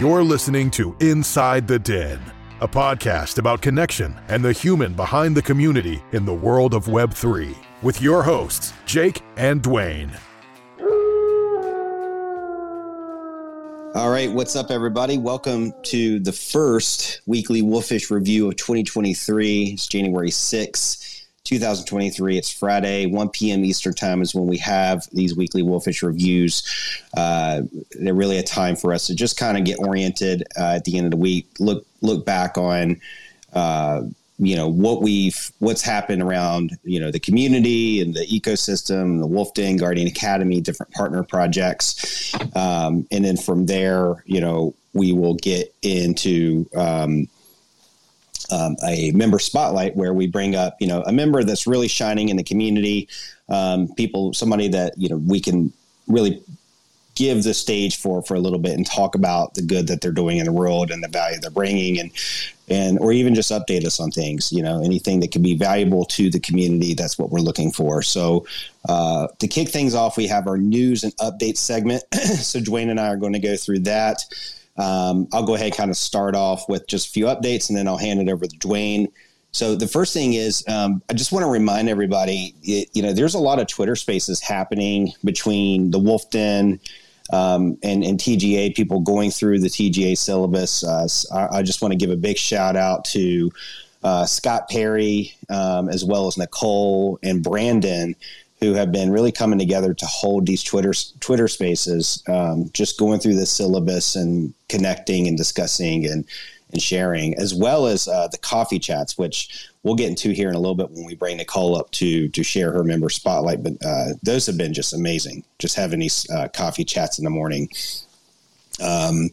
You're listening to Inside the Den, a podcast about connection and the human behind the community in the world of Web3, with your hosts, Jake and Dwayne. All right, what's up, everybody? Welcome to the first weekly Wolfish review of 2023. It's January 6th. 2023. It's Friday, 1 p.m. Eastern Time is when we have these weekly Wolfish reviews. Uh, they're really a time for us to just kind of get oriented uh, at the end of the week, look look back on. Uh, you know what we've what's happened around you know the community and the ecosystem the wolf den guardian academy different partner projects um, and then from there you know we will get into um, um, a member spotlight where we bring up you know a member that's really shining in the community um, people somebody that you know we can really give the stage for for a little bit and talk about the good that they're doing in the world and the value they're bringing and and or even just update us on things you know anything that can be valuable to the community that's what we're looking for. So uh, to kick things off we have our news and update segment. So dwayne and i are going to go through that um, I'll go ahead kind of start off with just a few updates and then I'll hand it over to Dwayne. So the first thing is, um, I just want to remind everybody, it, you know, there's a lot of Twitter spaces happening between the Wolf Den um, and, and, TGA, people going through the TGA syllabus. Uh, I, I, just want to give a big shout out to uh, Scott Perry, um, as well as Nicole and Brandon, who have been really coming together to hold these Twitter Twitter spaces, um, just going through the syllabus and connecting and discussing and and sharing, as well as uh, the coffee chats, which we'll get into here in a little bit when we bring Nicole up to to share her member spotlight. But uh, those have been just amazing, just having these uh, coffee chats in the morning. Um,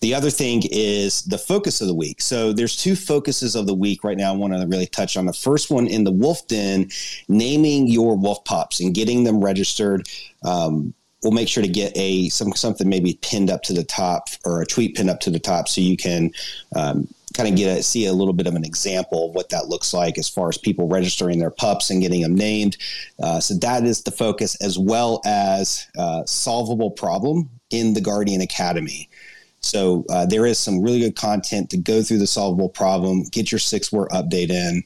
the other thing is the focus of the week. So there's two focuses of the week right now. I want to really touch on the first one in the Wolf Den, naming your wolf pups and getting them registered. Um, we'll make sure to get a some something maybe pinned up to the top or a tweet pinned up to the top so you can um, kind of get a, see a little bit of an example of what that looks like as far as people registering their pups and getting them named. Uh, so that is the focus, as well as uh, solvable problem in the Guardian Academy. So uh, there is some really good content to go through the solvable problem, get your six word update in,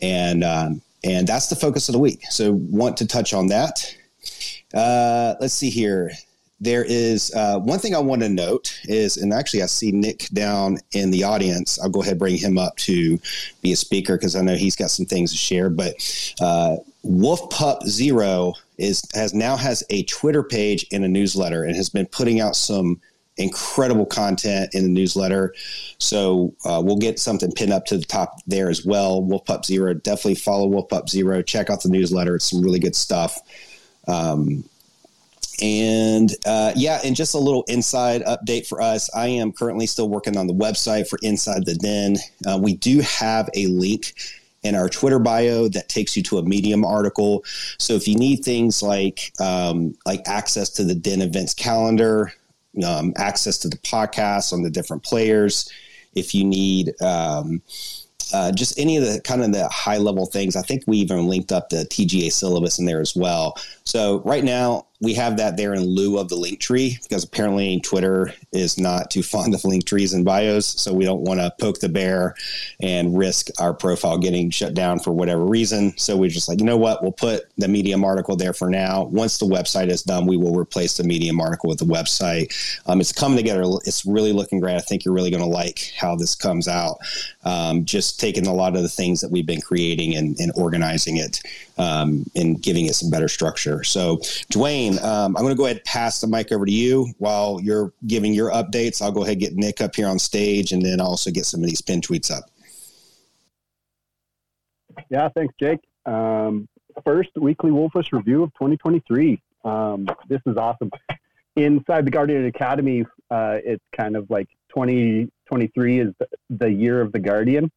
and um, and that's the focus of the week. So want to touch on that. Uh, let's see here. There is uh, one thing I want to note is, and actually I see Nick down in the audience. I'll go ahead and bring him up to be a speaker because I know he's got some things to share. But uh, Wolf Pup Zero is has now has a Twitter page and a newsletter and has been putting out some incredible content in the newsletter. So uh, we'll get something pinned up to the top there as well. Wolf Pup Zero, definitely follow Wolf Pup Zero. Check out the newsletter; it's some really good stuff. Um, and uh, yeah, and just a little inside update for us. I am currently still working on the website for Inside the Den. Uh, we do have a link in our Twitter bio that takes you to a Medium article. So if you need things like um, like access to the Den events calendar, um, access to the podcast on the different players, if you need um, uh, just any of the kind of the high level things. I think we even linked up the TGA syllabus in there as well. So right now we have that there in lieu of the link tree because apparently Twitter is not too fond of link trees and bios. So we don't want to poke the bear and risk our profile getting shut down for whatever reason. So we're just like, you know what? We'll put the Medium article there for now. Once the website is done, we will replace the Medium article with the website. Um, it's coming together. It's really looking great. I think you're really going to like how this comes out. Um, just taking a lot of the things that we've been creating and, and organizing it um, and giving it some better structure. So, Dwayne, um, I'm going to go ahead and pass the mic over to you while you're giving your updates. I'll go ahead and get Nick up here on stage and then also get some of these pin tweets up. Yeah, thanks, Jake. Um, first weekly Wolfish review of 2023. Um, this is awesome. Inside the Guardian Academy, uh, it's kind of like 2023 is the year of the Guardian.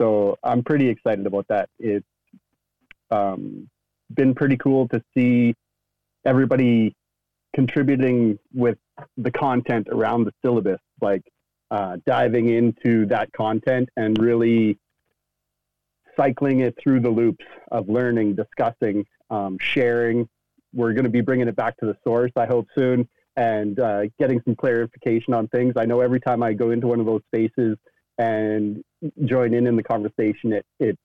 So I'm pretty excited about that. It's um, been pretty cool to see everybody contributing with the content around the syllabus, like uh, diving into that content and really cycling it through the loops of learning, discussing, um, sharing. We're going to be bringing it back to the source, I hope soon, and uh, getting some clarification on things. I know every time I go into one of those spaces and join in in the conversation, it it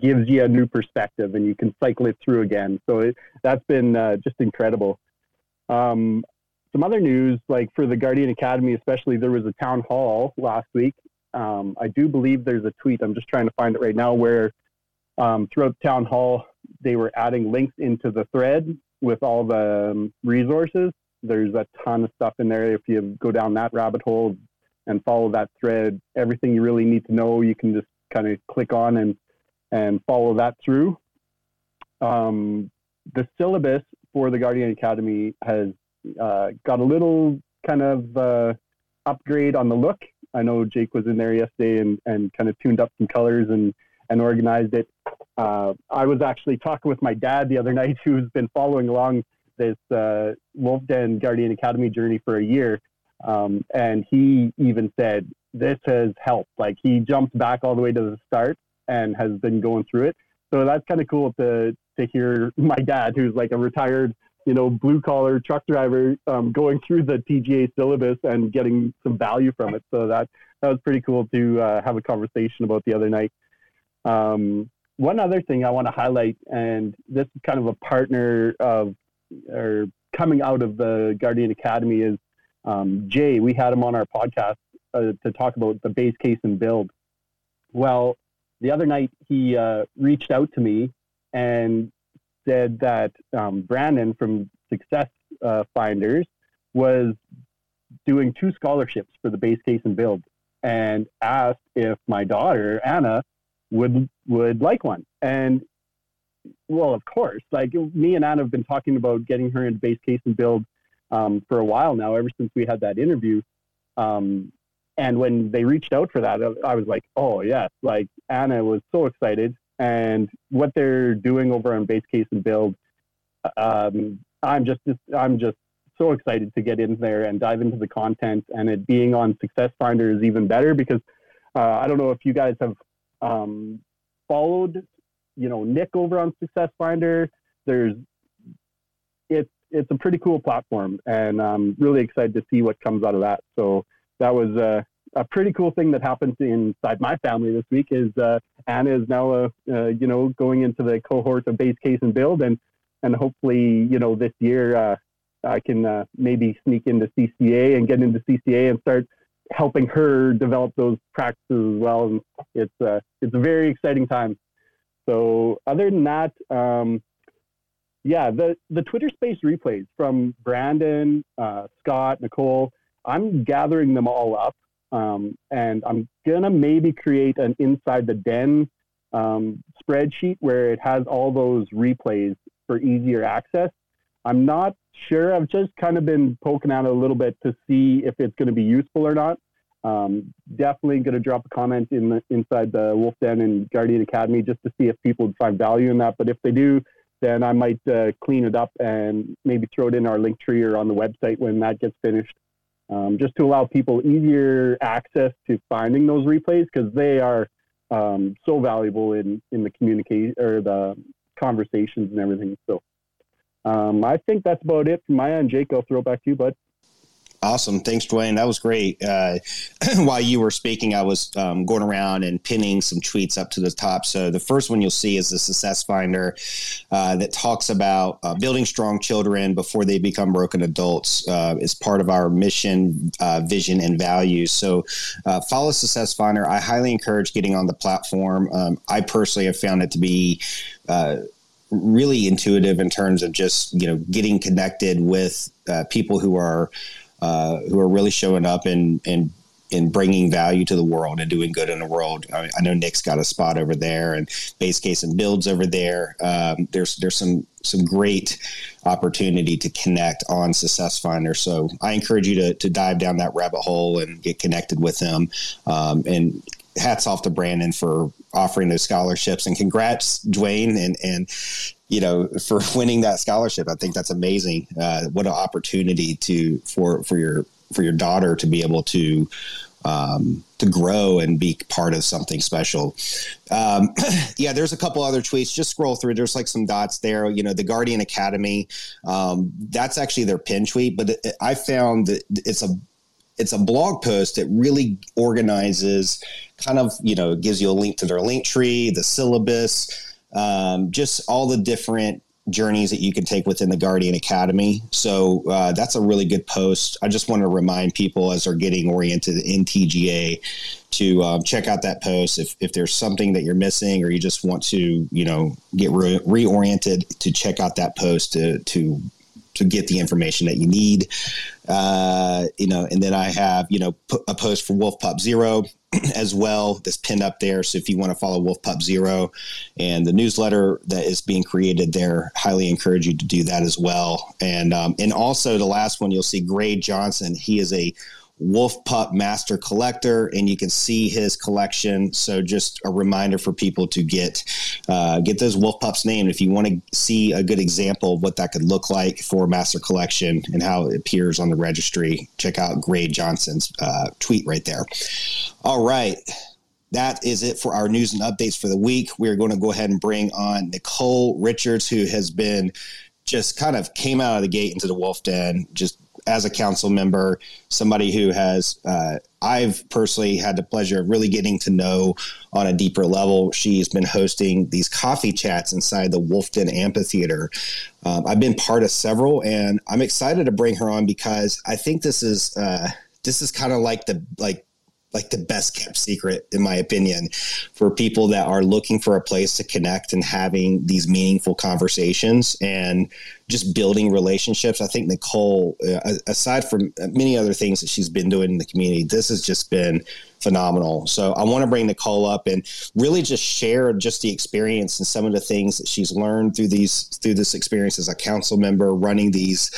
gives you a new perspective and you can cycle it through again. So it, that's been uh, just incredible. Um, some other news, like for the Guardian Academy, especially, there was a town hall last week. Um, I do believe there's a tweet. I'm just trying to find it right now where um, throughout town hall they were adding links into the thread with all the um, resources. There's a ton of stuff in there. If you go down that rabbit hole and follow that thread, everything you really need to know, you can just kind of click on and and follow that through. Um, the syllabus for the Guardian Academy has uh, got a little kind of uh, upgrade on the look. I know Jake was in there yesterday and, and kind of tuned up some colors and, and organized it. Uh, I was actually talking with my dad the other night, who's been following along this uh, Wolf Den Guardian Academy journey for a year. Um, and he even said, This has helped. Like he jumped back all the way to the start and has been going through it. So that's kind of cool to, to hear my dad, who's like a retired you know, blue collar truck driver um, going through the TGA syllabus and getting some value from it. So that that was pretty cool to uh, have a conversation about the other night. Um, one other thing I want to highlight, and this is kind of a partner of or coming out of the Guardian Academy, is um, Jay. We had him on our podcast uh, to talk about the base case and build. Well, the other night he uh, reached out to me and said that um, Brandon from Success uh, Finders was doing two scholarships for the base case and build, and asked if my daughter Anna would would like one. And well, of course, like me and Anna have been talking about getting her into base case and build um, for a while now, ever since we had that interview. Um, and when they reached out for that, I was like, oh yes, like Anna was so excited and what they're doing over on base case and build. Um, I'm just, I'm just so excited to get in there and dive into the content and it being on Success Finder is even better because uh, I don't know if you guys have um, followed, you know, Nick over on Success Finder. There's, it's it's a pretty cool platform, and I'm really excited to see what comes out of that. So that was uh, a pretty cool thing that happened inside my family this week is uh, Anna is now, uh, uh, you know, going into the cohort of base case and build, and and hopefully, you know, this year uh, I can uh, maybe sneak into CCA and get into CCA and start helping her develop those practices as well. And it's it's a very exciting time. So other than that, um, yeah, the the Twitter Space replays from Brandon, Scott, Nicole. I'm gathering them all up um, and I'm gonna maybe create an inside the den um, spreadsheet where it has all those replays for easier access. I'm not sure. I've just kind of been poking at it a little bit to see if it's going to be useful or not. Um, definitely going to drop a comment in the, inside the Wolf Den and Guardian Academy just to see if people would find value in that. But if they do, then I might uh, clean it up and maybe throw it in our link tree or on the website when that gets finished um, just to allow people easier access to finding those replays because they are um, so valuable in in the communicate or the conversations and everything. So um, I think that's about it from my end. Jake, I'll throw it back to you, bud. Awesome. Thanks, Dwayne. That was great. Uh, while you were speaking, I was um, going around and pinning some tweets up to the top. So the first one you'll see is the Success Finder uh, that talks about uh, building strong children before they become broken adults uh, is part of our mission, uh, vision, and values. So uh, follow Success Finder. I highly encourage getting on the platform. Um, I personally have found it to be really intuitive in terms of just you know getting connected with people who are uh, who are really showing up and and in bringing value to the world and doing good in the world. I, I, know Nick's got a spot over there, and base case and builds over there. Um, there's there's some some great opportunity to connect on Success Finder. So I encourage you to to dive down that rabbit hole and get connected with them. Um, and hats off to Brandon for offering those scholarships, and congrats, Dwayne, and and you know, for winning that scholarship. I think that's amazing. Uh, what an opportunity to for for your for your daughter to be able to um, to grow and be part of something special. Um, yeah, there's a couple other tweets. Just scroll through. There's like some dots there. You know, the Guardian Academy. Um, that's actually their pin tweet, but it, I found that it's a it's a blog post that really organizes, kind of you know, gives you a link to their link tree, the syllabus, um, just all the different journeys that you can take within the Guardian Academy. So uh, that's a really good post. I just want to remind people as they're getting oriented in TGA to um, check out that post. If, if there's something that you're missing or you just want to, you know, get re- reoriented to check out that post to, to, to get the information that you need. Uh, you know, and then I have, you know, a post for Wolf Pup Zero as well that's pinned up there. So if you want to follow Wolf Pup Zero and the newsletter that is being created there, highly encourage you to do that as well. And um, and also the last one you'll see Gray Johnson. He is a Wolf Pup Master Collector, and you can see his collection. So, just a reminder for people to get uh, get those Wolf Pups named if you want to see a good example of what that could look like for Master Collection and how it appears on the registry. Check out Gray Johnson's uh, tweet right there. All right. That is it for our news and updates for the week. We're going to go ahead and bring on Nicole Richards, who has been just kind of came out of the gate into the wolf den, just as a council member, somebody who has, uh, I've personally had the pleasure of really getting to know on a deeper level. She's been hosting these coffee chats inside the Wolfden Amphitheater. Um, I've been part of several, and I'm excited to bring her on because I think this is uh, this is kind of like the like like the best kept secret in my opinion for people that are looking for a place to connect and having these meaningful conversations and just building relationships. I think nicole uh, aside from many other things that she's been doing in the community this has just been phenomenal. So i want to bring nicole up and really just share just the experience and some of the things that she's learned through these through this experience as a council member running these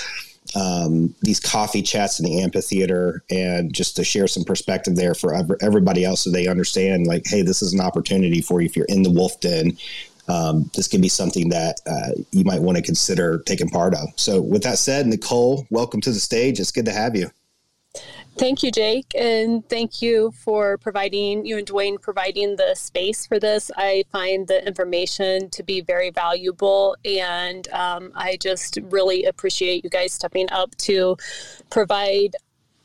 um, these coffee chats in the amphitheater and just to share some perspective there for everybody else so they understand like hey this is an opportunity for you if you're in the wolf den. Um, this can be something that uh, you might want to consider taking part of. So with that said nicole welcome to the stage. It's good to have you Thank you, Jake, and thank you for providing you and Dwayne providing the space for this. I find the information to be very valuable, and um, I just really appreciate you guys stepping up to provide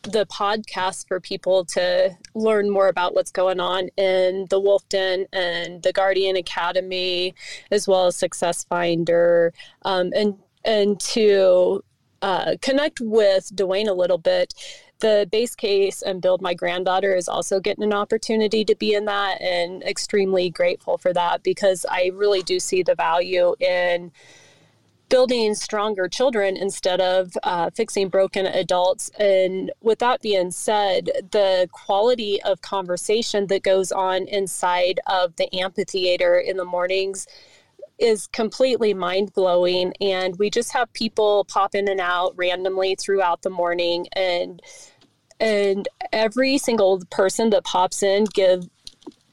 the podcast for people to learn more about what's going on in the Wolf Den and the Guardian Academy, as well as Success Finder, um, and and to uh, connect with Dwayne a little bit the base case and build my granddaughter is also getting an opportunity to be in that and extremely grateful for that because I really do see the value in building stronger children instead of uh, fixing broken adults. And with that being said, the quality of conversation that goes on inside of the amphitheater in the mornings is completely mind blowing. And we just have people pop in and out randomly throughout the morning. And and every single person that pops in give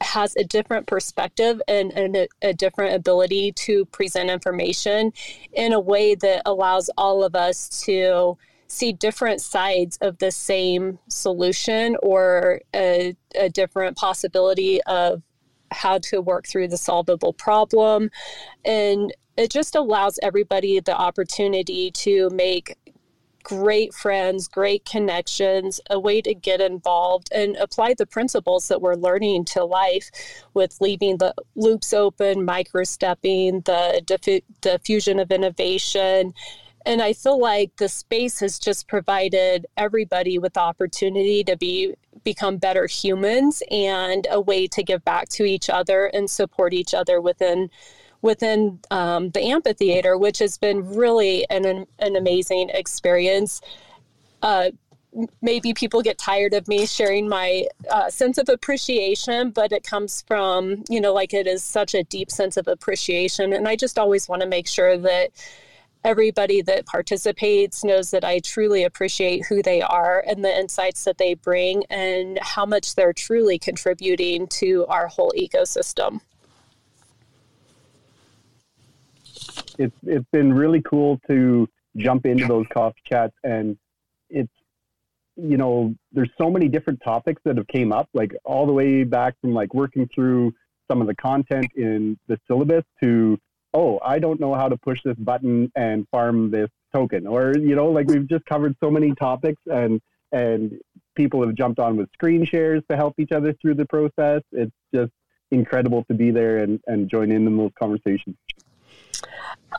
has a different perspective and, and a, a, different ability to present information in a way that allows all of us to see different sides of the same solution or a, a different possibility of how to work through the solvable problem. And it just allows everybody the opportunity to make great friends, great connections, a way to get involved and apply the principles that we're learning to life with leaving the loops open, microstepping, the diffu- diffusion of innovation. And I feel like the space has just provided everybody with the opportunity to be become better humans and a way to give back to each other and support each other within within um, the amphitheater, which has been really an an amazing experience. Uh, maybe people get tired of me sharing my uh, sense of appreciation, but it comes from, you know, like it is such a deep sense of appreciation. And I just always want to make sure that everybody that participates knows that I truly appreciate who they are and the insights that they bring and how much they're truly contributing to our whole ecosystem. It's it's been really cool to jump into those coffee chats and it's you know, there's so many different topics that have came up, like all the way back from like working through some of the content in the syllabus to, oh, I don't know how to push this button and farm this token, or you know, like we've just covered so many topics, and and people have jumped on with screen shares to help each other through the process. It's just incredible to be there and, and join in in those conversations.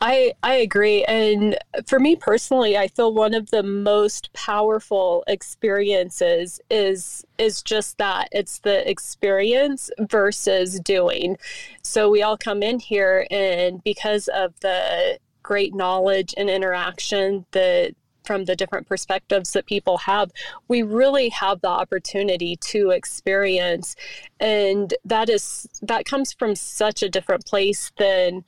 I I agree, and for me personally, I feel one of the most powerful experiences is is just that it's the experience versus doing. So we all come in here, and because of the great knowledge and interaction that from the different perspectives that people have, we really have the opportunity to experience. And that is that comes from such a different place than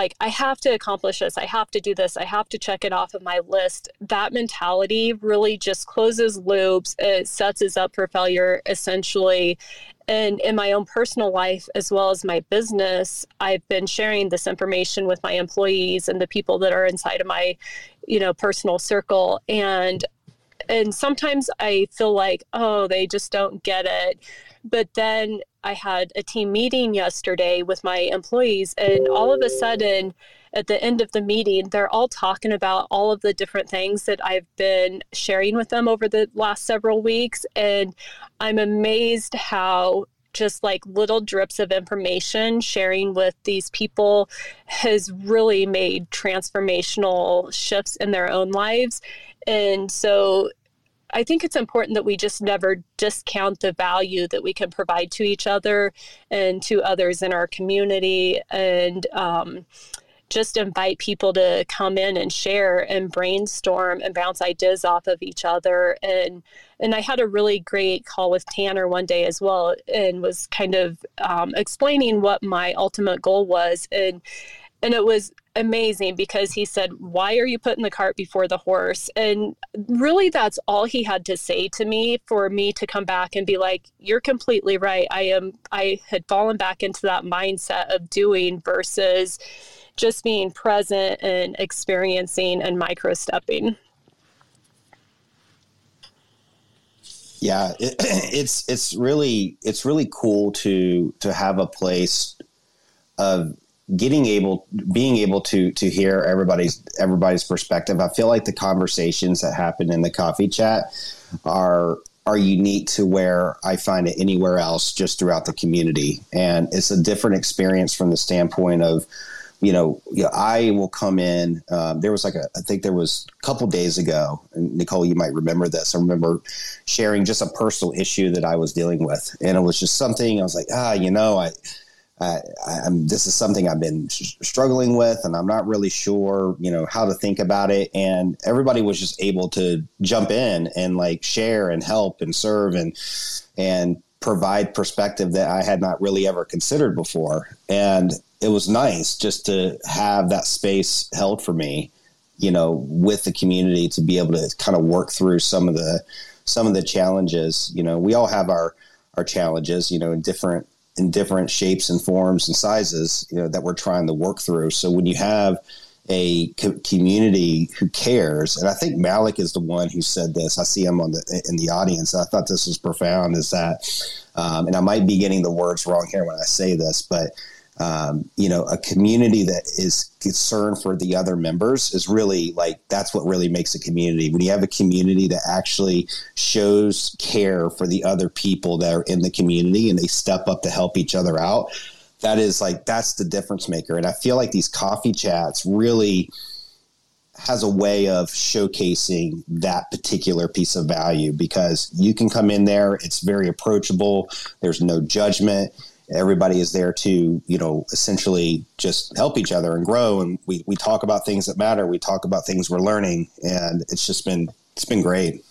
like I have to accomplish this, I have to do this, I have to check it off of my list. That mentality really just closes loops. It sets us up for failure essentially. And in my own personal life, as well as my business, I've been sharing this information with my employees and the people that are inside of my, you know, personal circle. And and sometimes I feel like, oh, they just don't get it. But then I had a team meeting yesterday with my employees, and all of a sudden, at the end of the meeting, they're all talking about all of the different things that I've been sharing with them over the last several weeks. And I'm amazed how just like little drips of information sharing with these people has really made transformational shifts in their own lives. And so I think it's important that we just never discount the value that we can provide to each other and to others in our community and um, just invite people to come in and share and brainstorm and bounce ideas off of each other. And and I had a really great call with Tanner one day as well and was kind of um, explaining what my ultimate goal was. And and it was amazing because he said, Why are you putting the cart before the horse? And really, that's all he had to say to me for me to come back and be like, You're completely right. I am, I had fallen back into that mindset of doing versus just being present and experiencing and micro stepping. Yeah, it, it's it's really it's really cool to to have a place of getting able being able to to hear everybody's everybody's perspective. I feel like the conversations that happen in the coffee chat are are unique to where i find it anywhere else just throughout the community. And it's a different experience from the standpoint of you know, you know i will come in um, there was like a i think there was a couple days ago and nicole you might remember this. I remember sharing just a personal issue that i was dealing with and it was just something i was like ah you know i I, am this is something I've been sh- struggling with, and I'm not really sure, you know, how to think about it. And everybody was just able to jump in and like share and help and serve and and provide perspective that I had not really ever considered before. And it was nice just to have that space held for me, you know, with the community to be able to kind of work through some of the some of the challenges. You know, we all have our our challenges, you know, in different in different shapes and forms and sizes you know, that we're trying to work through. So when you have a co- community who cares, and I think Malik is the one who said this. I see him on the in the audience. I thought this was profound. Is that, um, and I might be getting the words wrong here when I say this, but um, you know, a community that is concerned for the other members is really like that's what really makes a community. When you have a community that actually shows care for the other people that are in the community and they step up to help each other out, that is like that's the difference maker. And I feel like these coffee chats really has a way of showcasing that particular piece of value because you can come in there, it's very approachable, there's no judgment everybody is there to you know essentially just help each other and grow. And we, we talk about things that matter. We talk about things we're learning. And it's just been it's been great.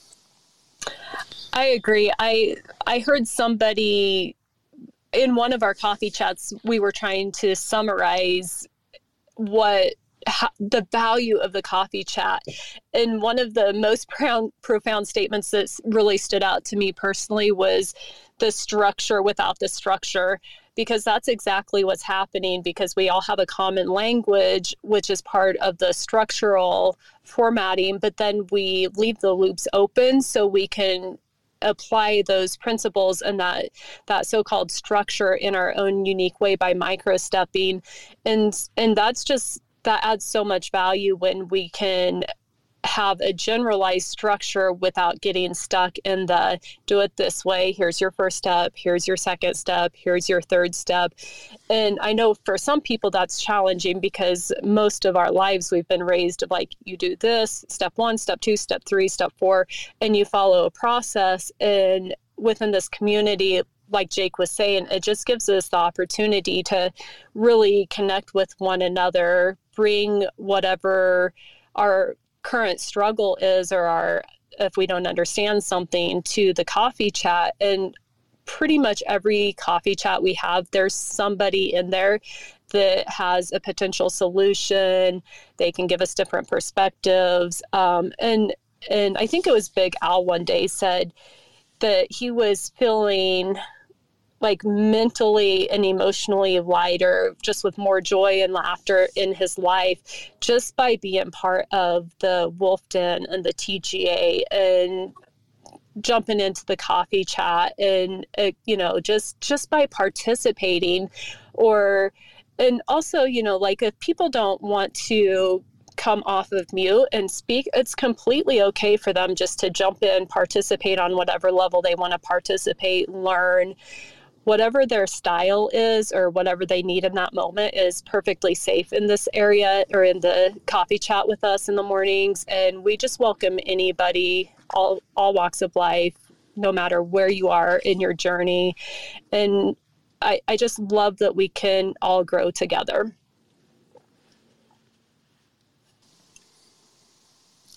I agree. I i heard somebody in one of our coffee chats we were trying to summarize what the value of the coffee chat. And one of the most profound, profound statements that really stood out to me personally was the structure without the structure, because that's exactly what's happening because we all have a common language, which is part of the structural formatting, but then we leave the loops open so we can apply those principles and that that so-called structure in our own unique way by micro stepping and and that's just that adds so much value when we can have a generalized structure without getting stuck in the do it this way. Here's your first step. Here's your second step. Here's your third step. And I know for some people that's challenging because most of our lives we've been raised like you do this step one, step two, step three, step four, and you follow a process. And within this community, like Jake was saying, it just gives us the opportunity to really connect with one another, bring whatever our current struggle is or our if we don't understand something to the coffee chat. And pretty much every coffee chat we have there's somebody in there that has a potential solution. They can give us different perspectives. Um, and and i think it was big al one day said that he was feeling like mentally and emotionally lighter, just with more joy and laughter in his life, just by being part of the Wolf Den and the TGA and jumping into the coffee chat and uh, you know just just by participating or and also you know like if people don't want to come off of mute and speak, it's completely okay for them just to jump in, participate on whatever level they want to participate, learn whatever their style is or whatever they need in that moment is perfectly safe in this area or in the coffee chat with us in the mornings. And we just welcome anybody all all walks of life no matter where you are in your journey. And I, I just love that we can all grow together.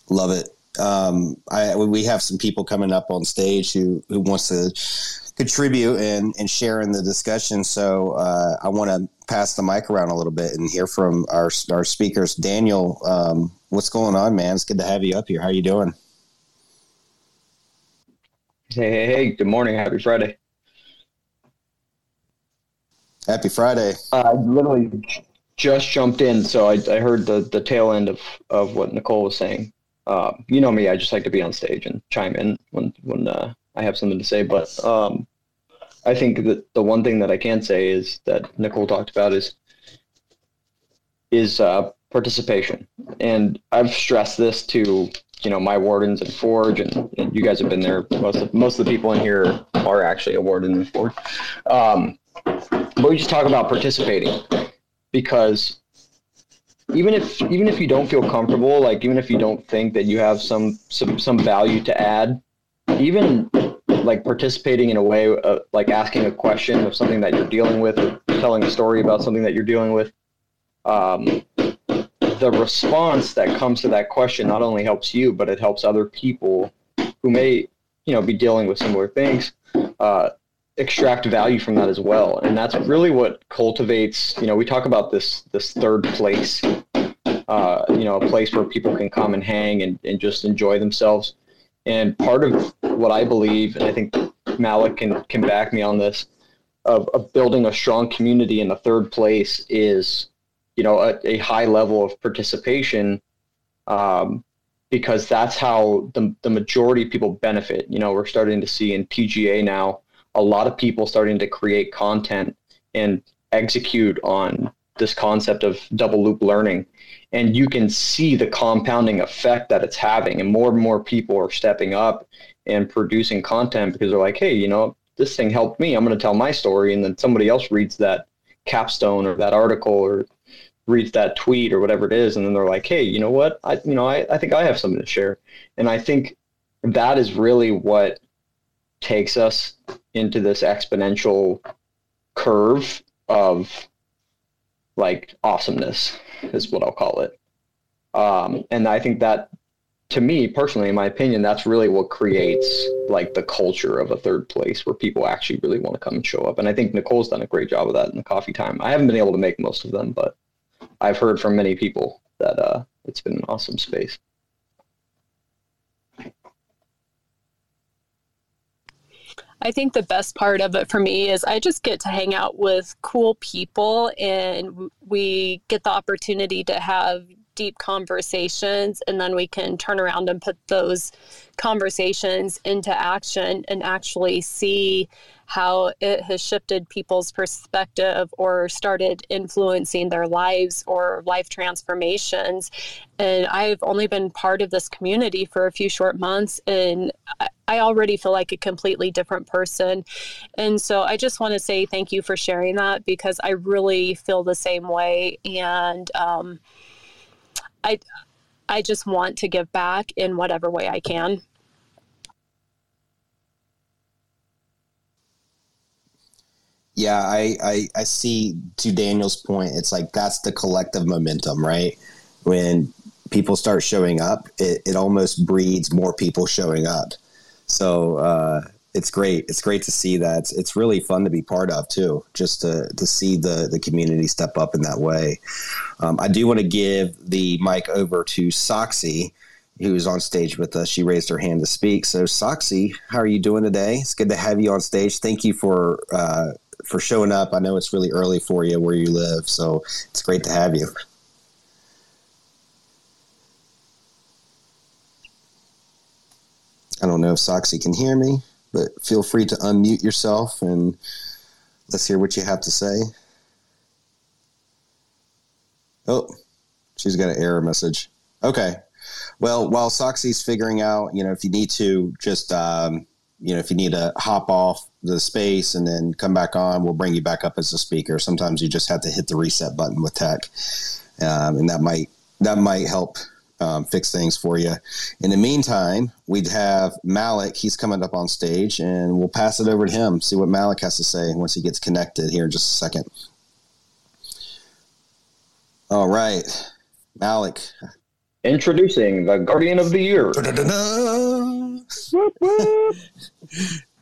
Love it. Um, I, we have some people coming up on stage who, who wants to contribute and, and share in the discussion. So uh, I want to pass the mic around a little bit and hear from our our speakers. Daniel, um, what's going on, man? It's good to have you up here. How you doing? Hey, hey, hey! Good morning. Happy Friday. Happy Friday. Uh, I literally just jumped in, so I, I heard the, the tail end of, of what Nicole was saying. Uh, you know me; I just like to be on stage and chime in when when uh, I have something to say. But um, I think that the one thing that I can say is that Nicole talked about is is uh, participation, and I've stressed this to you know my wardens and Forge, and, and, you guys have been there. Most of most of the people in here are actually a warden in Forge. Um, but we just talk about participating because even if even if you don't feel comfortable, like even if you don't think that you have some some some value to add, even like participating in a way of, like asking a question of something that you're dealing with or telling a story about something that you're dealing with um, the response that comes to that question not only helps you but it helps other people who may you know be dealing with similar things uh, extract value from that as well. And that's really what cultivates you know we talk about this this third place uh, you know a place where people can come and hang and, and just enjoy themselves and part of what I believe, and I think Malik can, can back me on this, of, of building a strong community in the third place is, you know, a, a high level of participation, um, because that's how the, the majority of people benefit. You know, we're starting to see in TGA now a lot of people starting to create content and execute on this concept of double loop learning and you can see the compounding effect that it's having and more and more people are stepping up and producing content because they're like hey you know this thing helped me. I'm going to tell my story and then somebody else reads that capstone or that article or reads that tweet or whatever it is and then they're like hey you know what? I you know i, I think i have something to share. And i think that is really what takes us into this exponential curve of like awesomeness is what I'll call it. Um, and I think that to me personally, in my opinion, that's really what creates like the culture of a third place where people actually really want to come and show up. And I think Nicole's done a great job of that in the coffee time. I haven't been able to make most of them, but I've heard from many people that uh, it's been an awesome space. I think the best part of it for me is I just get to hang out with cool people and we get the opportunity to have deep conversations and then we can turn around and put those conversations into action and actually see how it has shifted people's perspective or started influencing their lives or life transformations. And I've only been part of this community for a few short months, and I already feel like a completely different person. And so I just want to say thank you for sharing that because I really feel the same way. And um, I, I just want to give back in whatever way I can. Yeah, I, I, I see to Daniel's point, it's like that's the collective momentum, right? When people start showing up, it, it almost breeds more people showing up. So uh, it's great. It's great to see that. It's, really fun to be part of too, just to, to see the, the community step up in that way. Um, I do want to give the mic over to Soxy, who's on stage with us. She raised her hand to speak. So, Soxy, how are you doing today? It's good to have you on stage. Thank you for uh, for showing up. I know it's really early for you where you live, so it's great to have you. I don't know if Soxy can hear me, but feel free to unmute yourself and let's hear what you have to say. Oh, she's got an error message. Okay. Well, while Soxy's figuring out, you know, if you need to just um, you know, if you need to hop off the space and then come back on, we'll bring you back up as a speaker. Sometimes you just have to hit the reset button with tech, um, and that might that might help um, fix things for you. In the meantime, we'd have Malik. He's coming up on stage, and we'll pass it over to him. See what Malik has to say once he gets connected here in just a second. All right, Malik. Introducing the Guardian of the Year.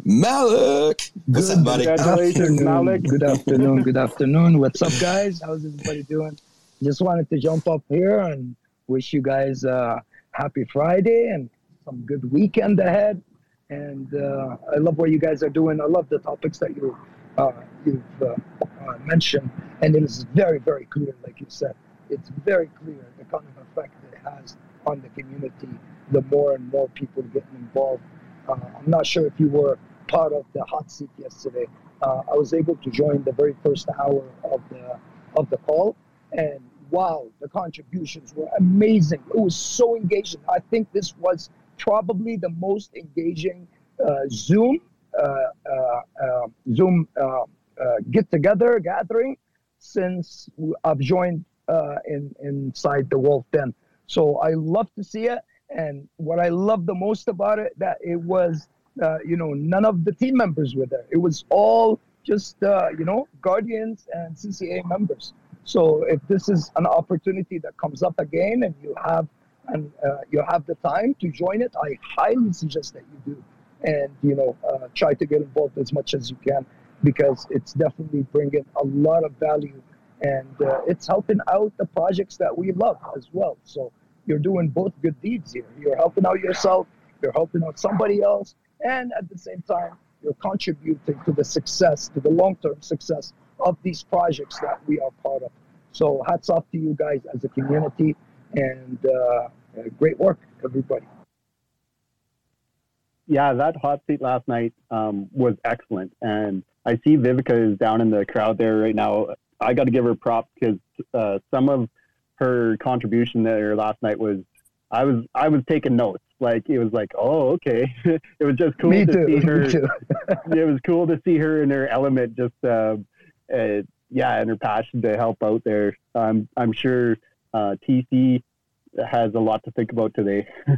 Malik. What's up, buddy? Congratulations, Malik. Good afternoon. Good afternoon. What's up, guys? How's everybody doing? Just wanted to jump up here and wish you guys a happy Friday and some good weekend ahead. And uh, I love what you guys are doing. I love the topics that you uh, you've uh, uh mentioned, and it is very, very clear, like you said. It's very clear the kind of effect it has on the community the more and more people getting involved. Uh, I'm not sure if you were part of the hot seat yesterday. Uh, I was able to join the very first hour of the of the call, and wow, the contributions were amazing. It was so engaging. I think this was probably the most engaging uh, Zoom uh, uh, uh, Zoom get together gathering since I've joined in inside the Wolf Den. So I love to see it. And what I love the most about it that it was, uh, you know, none of the team members were there. It was all just, uh, you know, guardians and CCA members. So if this is an opportunity that comes up again and you have and uh, you have the time to join it, I highly suggest that you do, and you know, uh, try to get involved as much as you can because it's definitely bringing a lot of value and uh, it's helping out the projects that we love as well. So you're doing both good deeds here. You're helping out yourself, you're helping out somebody else, and at the same time, you're contributing to the success, to the long term success of these projects that we are part of. So, hats off to you guys as a community, and uh, great work, everybody. Yeah, that hot seat last night um, was excellent. And I see Vivica is down in the crowd there right now. I got to give her props because uh, some of her contribution there last night was I was I was taking notes. Like it was like, oh, okay. it was just cool Me to too. see her. it was cool to see her in her element. Just uh, uh, yeah, and her passion to help out there. I'm I'm sure uh, TC has a lot to think about today.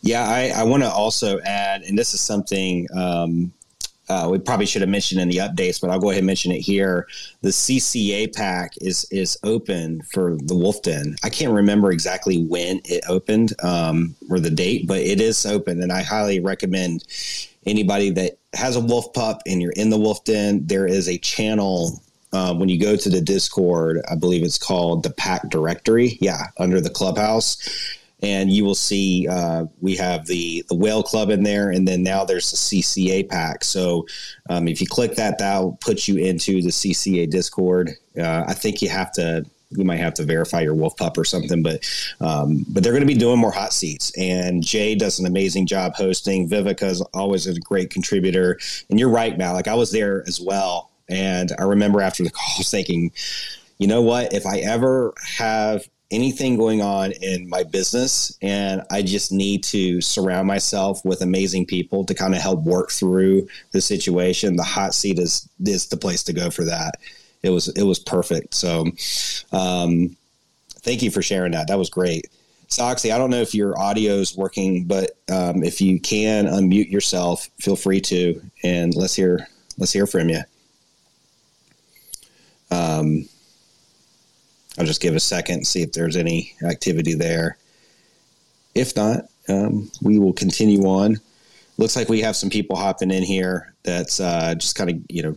yeah, I, I want to also add, and this is something um, uh, we probably should have mentioned in the updates, but I'll go ahead and mention it here. The CCA pack is is open for the Wolf Den. I can't remember exactly when it opened um, or the date, but it is open, and I highly recommend anybody that has a wolf pup and you're in the Wolf Den. There is a channel um, when you go to the Discord, I believe it's called the Pack Directory. Yeah, under the clubhouse. And you will see uh, we have the the whale club in there, and then now there's the CCA pack. So um, if you click that, that'll put you into the CCA Discord. Uh, I think you have to you might have to verify your wolf pup or something but um, but they're going to be doing more hot seats. And jay does an amazing job hosting. Vivica is always a great contributor. And you're right Matt. like i was there as well. And i remember after the call thinking you know what? If i ever have anything going on in my business and i just need to surround myself with amazing people to kind of help work through the situation the hot seat is is the place to go for that it was it was perfect. So, um, thank you for sharing that. That was great. Soxy, I don't know if your audio is working, but um, if you can unmute yourself, feel free to, and let's hear let's hear from you. Um, I'll just give a second and see if there's any activity there. If not, um, we will continue on. Looks like we have some people hopping in here. That's uh, just kind of you know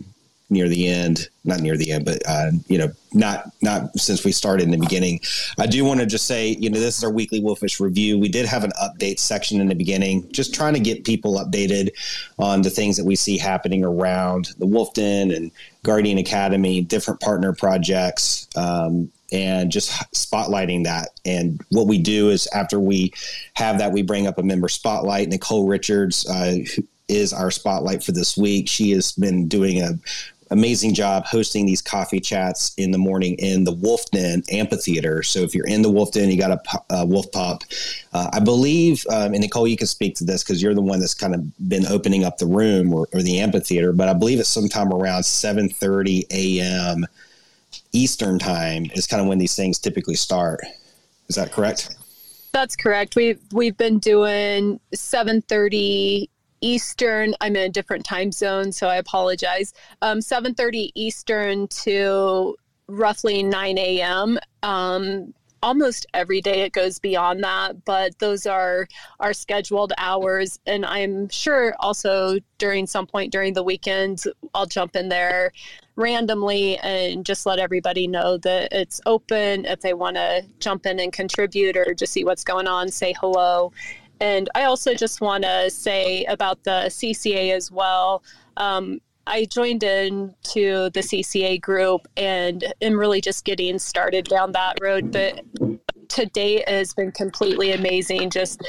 near the end, not near the end, but uh, you know, not not since we started in the beginning. I do want to just say, you know, this is our weekly Wolfish review. We did have an update section in the beginning, just trying to get people updated on the things that we see happening around the Wolfden and Guardian Academy, different partner projects. Um, and just spotlighting that. And what we do is after we have that, we bring up a member spotlight. Nicole Richards uh, is our spotlight for this week. She has been doing a amazing job hosting these coffee chats in the morning in the Wolf Den amphitheater. So if you're in the Wolf Den, you got a, Wolf Pup. Uh, I believe, um, and Nicole, you can speak to this because you're the one that's kind of been opening up the room or, or the amphitheater. But I believe it's sometime around 7:30 a.m. Eastern time is kind of when these things typically start. Is that correct? That's correct. We've we've been doing 7:30 Eastern. I'm in a different time zone, so I apologize. Um, 7:30 Eastern to roughly 9 a.m. Um, almost every day it goes beyond that, but those are our scheduled hours. And I'm sure also during some point during the weekend, I'll jump in there randomly and just let everybody know that it's open if they want to jump in and contribute or just see what's going on, say hello. And I also just want to say about the CCA as well. Um, I joined into the CCA group and am really just getting started down that road. But to date it has been completely amazing. Just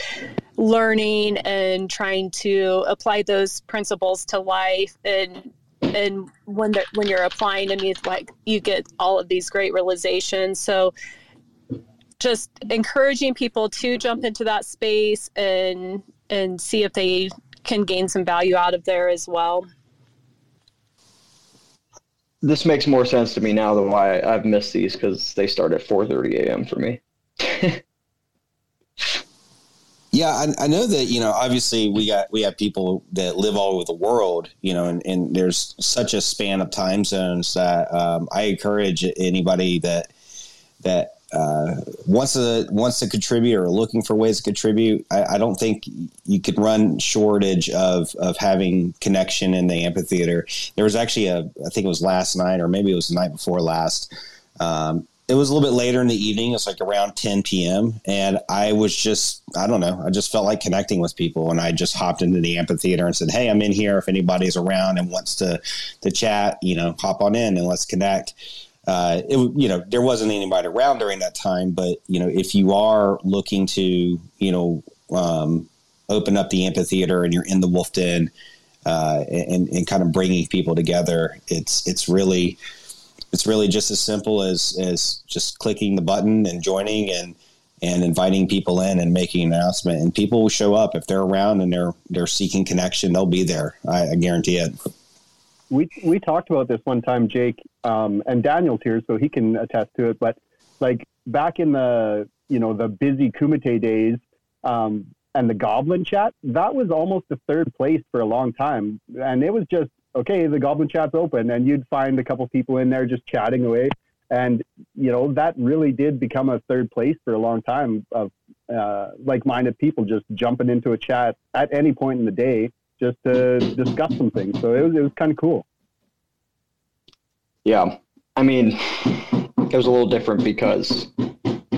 learning and trying to apply those principles to life and and when when you're applying them, you like you get all of these great realizations. So just encouraging people to jump into that space and and see if they can gain some value out of there as well. This makes more sense to me now than why I've missed these because they start at 4:30 a.m. for me. yeah, I, I, know that you know. Obviously, we got we have people that live all over the world, you know, and, and there's such a span of time zones that um, I encourage anybody that that uh, wants to wants to contribute or looking for ways to contribute, I, I, don't think you could run shortage of of having connection in the amphitheater. There was actually a, I think it was last night or maybe it was the night before last. Um, it was a little bit later in the evening. It's like around 10 p.m. And I was just, I don't know, I just felt like connecting with people. And I just hopped into the amphitheater and said, Hey, I'm in here. If anybody's around and wants to, to chat, you know, hop on in and let's connect uh, it you know there wasn't anybody around during that time, but you know if you are looking to you know um, open up the amphitheater and you're in the Wolf Den uh, and and kind of bringing people together, it's it's really it's really just as simple as as just clicking the button and joining and and inviting people in and making an announcement. And people will show up. If they're around and they're they're seeking connection they'll be there. I, I guarantee it we we talked about this one time, Jake, um, and Daniel's here, so he can attest to it. But like back in the you know the busy Kumite days um, and the Goblin Chat, that was almost the third place for a long time, and it was just okay. The Goblin Chat's open, and you'd find a couple people in there just chatting away, and you know that really did become a third place for a long time of uh, like-minded people just jumping into a chat at any point in the day just to discuss some things. So it was it was kind of cool. Yeah, I mean, it was a little different because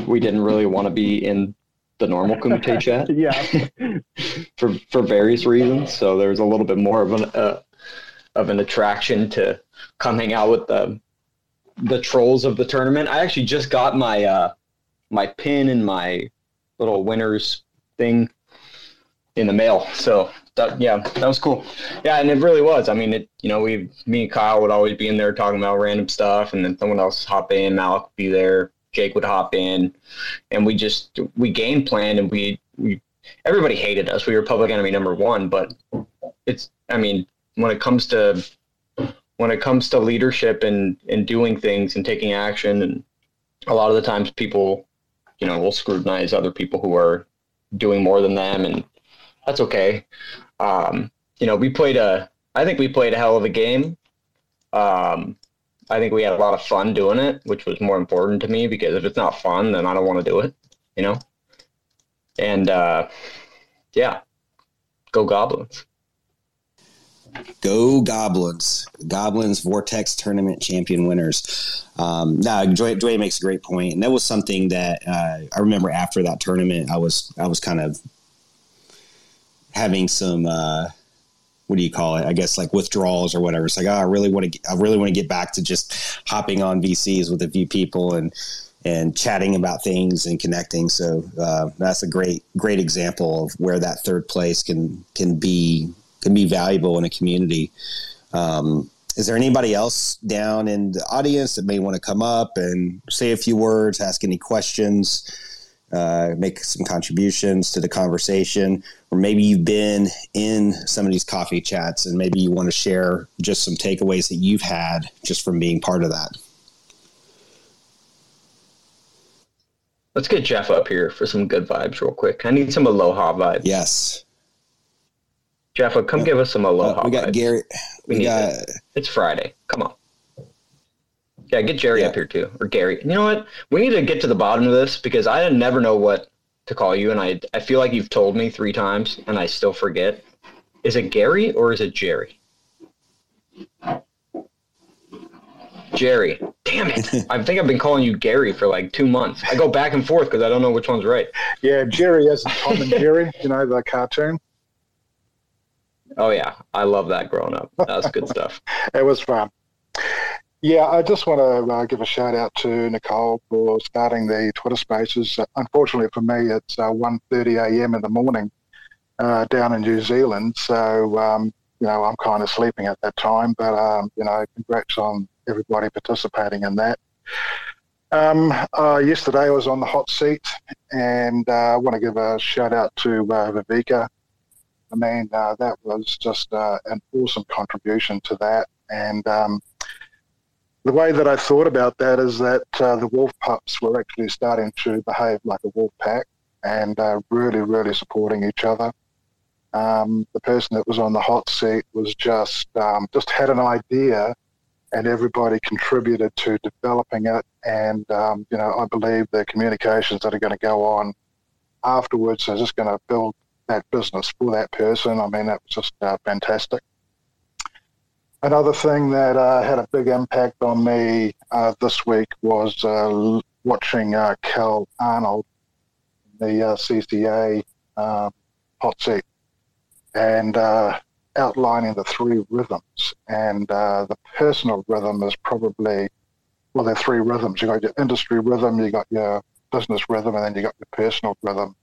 we didn't really want to be in the normal Kumite chat. yeah. for for various reasons. So there was a little bit more of an uh, of an attraction to coming out with the the trolls of the tournament. I actually just got my uh, my pin and my little winners thing in the mail. So that yeah, that was cool. Yeah, and it really was. I mean, it you know we me and Kyle would always be in there talking about random stuff, and then someone else hop in, Malik would be there, Jake would hop in, and we just we game planned and we we everybody hated us. We were public enemy number one, but it's I mean when it comes to when it comes to leadership and and doing things and taking action and a lot of the times people you know will scrutinize other people who are doing more than them and that's okay um, you know we played a i think we played a hell of a game um, i think we had a lot of fun doing it which was more important to me because if it's not fun then i don't want to do it you know and uh, yeah go goblins Go Goblins! Goblins Vortex Tournament champion winners. Um, no, Dwayne, Dwayne makes a great point, and that was something that uh, I remember after that tournament. I was I was kind of having some uh, what do you call it? I guess like withdrawals or whatever. It's like oh, I really want to I really want to get back to just hopping on VCs with a few people and and chatting about things and connecting. So uh, that's a great great example of where that third place can can be can be valuable in a community. Um, is there anybody else down in the audience that may want to come up and say a few words, ask any questions, uh, make some contributions to the conversation? Or maybe you've been in some of these coffee chats and maybe you want to share just some takeaways that you've had just from being part of that. Let's get Jeff up here for some good vibes real quick. I need some aloha vibes. Yes. Jeff, come yeah. give us some aloha. Uh, we got vibes. Gary. We, we got. It. It's Friday. Come on. Yeah, get Jerry yeah. up here too, or Gary. You know what? We need to get to the bottom of this because I never know what to call you, and I I feel like you've told me three times, and I still forget. Is it Gary or is it Jerry? Jerry. Damn it. I think I've been calling you Gary for like two months. I go back and forth because I don't know which one's right. Yeah, Jerry as Tom and Jerry, you know, the cartoon. Oh yeah, I love that growing up. That was good stuff. it was fun. Yeah, I just want to uh, give a shout out to Nicole for starting the Twitter Spaces. Uh, unfortunately for me, it's uh, 1.30 a.m. in the morning uh, down in New Zealand, so um, you know I'm kind of sleeping at that time. But um, you know, congrats on everybody participating in that. Um, uh, yesterday I was on the hot seat, and uh, I want to give a shout out to Viveka I mean, that was just an awesome contribution to that. And um, the way that I thought about that is that uh, the wolf pups were actually starting to behave like a wolf pack and uh, really, really supporting each other. Um, the person that was on the hot seat was just um, just had an idea, and everybody contributed to developing it. And um, you know, I believe the communications that are going to go on afterwards are just going to build that business for that person. I mean, that was just uh, fantastic. Another thing that uh, had a big impact on me uh, this week was uh, watching uh, Cal Arnold, the uh, CCA um, hot seat, and outlining the three rhythms. And the personal rhythm is probably, well, there are three rhythms. You've got your industry rhythm, you've got your business rhythm, and then you've got your personal rhythm.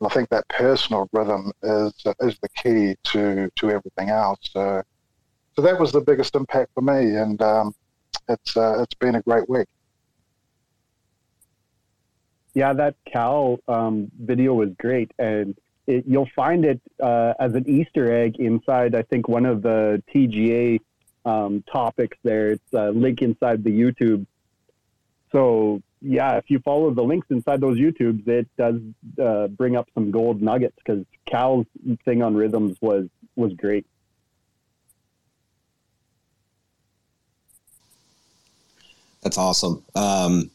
And I think that personal rhythm is is the key to to everything else. So that was the biggest impact for me, and um, it's uh, it's been a great week. Yeah, that Cal um, video was great, and it, you'll find it uh, as an Easter egg inside. I think one of the TGA um, topics there. It's a link inside the YouTube. So yeah, if you follow the links inside those YouTubes, it does uh, bring up some gold nuggets because Cal's thing on rhythms was was great. That's awesome. Um,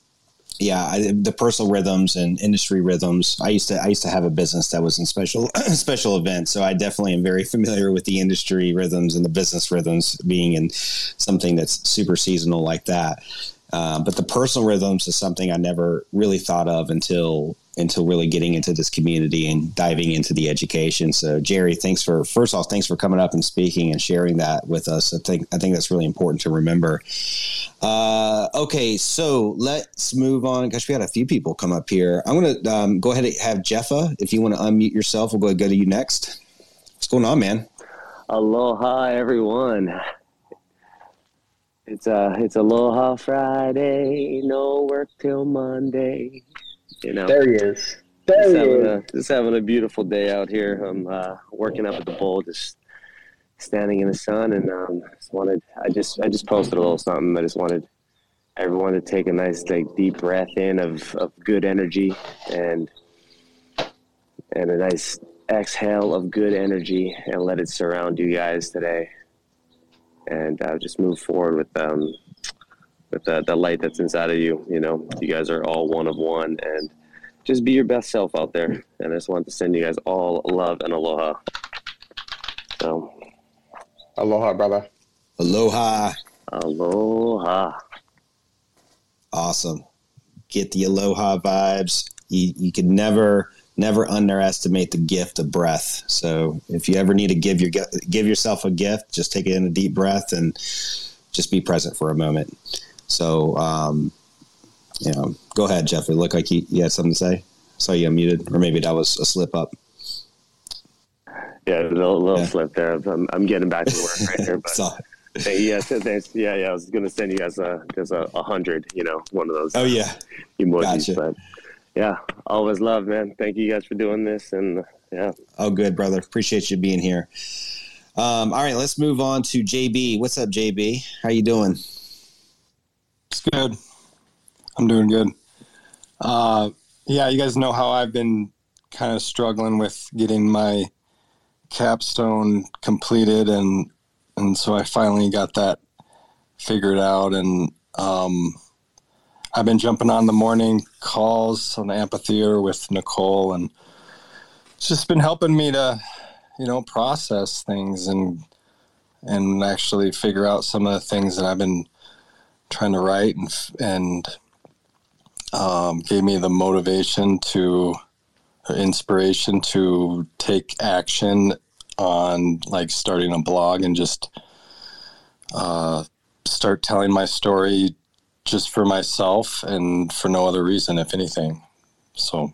yeah, I, the personal rhythms and industry rhythms. I used to I used to have a business that was in special special events, so I definitely am very familiar with the industry rhythms and the business rhythms being in something that's super seasonal like that. Uh, but the personal rhythms is something I never really thought of until until really getting into this community and diving into the education. So, Jerry, thanks for first off, thanks for coming up and speaking and sharing that with us. I think I think that's really important to remember. Uh, okay, so let's move on. Gosh, we had a few people come up here. I'm going to um, go ahead and have Jeffa. If you want to unmute yourself, we'll go go to you next. What's going on, man? Aloha, everyone. It's a it's Aloha Friday. No work till Monday. You know, there he is. There just he having is. A, just having a beautiful day out here. I'm uh, working up at the bowl, just standing in the sun, and um, just wanted. I just I just posted a little something. I just wanted everyone to take a nice like deep breath in of, of good energy and and a nice exhale of good energy and let it surround you guys today and uh, just move forward with um, with the, the light that's inside of you. You know, you guys are all one of one, and just be your best self out there. And I just want to send you guys all love and aloha. So, aloha, brother. Aloha. Aloha. Awesome. Get the aloha vibes. You, you can never never underestimate the gift of breath. So if you ever need to give your give yourself a gift, just take it in a deep breath and just be present for a moment. So, um, you know, go ahead, Jeff. It looked like you, you had something to say. Saw you unmuted, or maybe that was a slip up. Yeah, a little, little yeah. slip there. I'm, I'm, getting back to work right here, but. so, yeah, thanks. Yeah, yeah. I was going to send you guys a, there's a, a hundred, you know, one of those. Oh yeah, emojis. Gotcha. But yeah, always love, man. Thank you guys for doing this, and yeah. Oh, good, brother. Appreciate you being here. Um, all right, let's move on to JB. What's up, JB? How you doing? It's good. I'm doing good. Uh, yeah, you guys know how I've been kind of struggling with getting my capstone completed, and and so I finally got that figured out, and um, I've been jumping on the morning calls on the amphitheater with Nicole, and it's just been helping me to, you know, process things and and actually figure out some of the things that I've been trying to write, and and um, gave me the motivation to, inspiration to take action on like starting a blog and just uh, start telling my story just for myself and for no other reason, if anything. So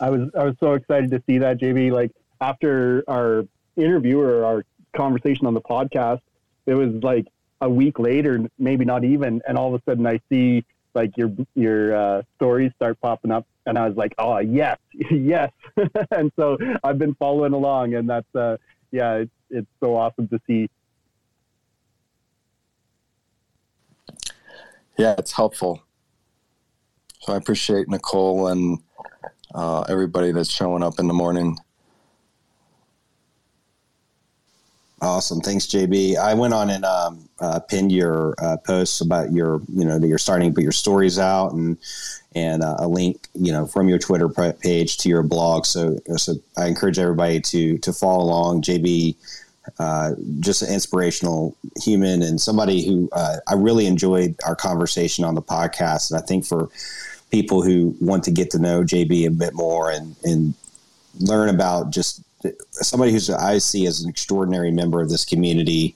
I was I was so excited to see that JB. Like after our interview or our conversation on the podcast, it was like a week later, maybe not even, and all of a sudden I see like your your uh, stories start popping up, and I was like, oh yes, yes, and so I've been following along, and that's uh, yeah, it's it's so awesome to see yeah, it's helpful. So I appreciate Nicole and uh, everybody that's showing up in the morning. Awesome, thanks, JB. I went on and um, uh, pinned your uh, posts about your, you know, that you're starting to put your stories out and and uh, a link, you know, from your Twitter page to your blog. So, so I encourage everybody to to follow along. JB uh, just an inspirational human and somebody who uh, I really enjoyed our conversation on the podcast. And I think for people who want to get to know JB a bit more and, and learn about just somebody who's I see as an extraordinary member of this community.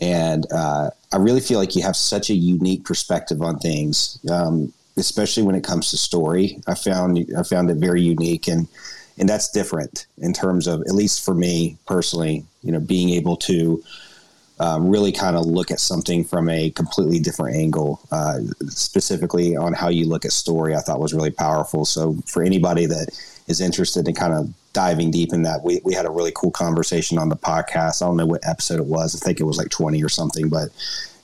And uh, I really feel like you have such a unique perspective on things, um, especially when it comes to story. I found I found it very unique and and that's different in terms of at least for me personally you know being able to um, really kind of look at something from a completely different angle uh, specifically on how you look at story i thought was really powerful so for anybody that is interested in kind of diving deep in that we, we had a really cool conversation on the podcast i don't know what episode it was i think it was like 20 or something but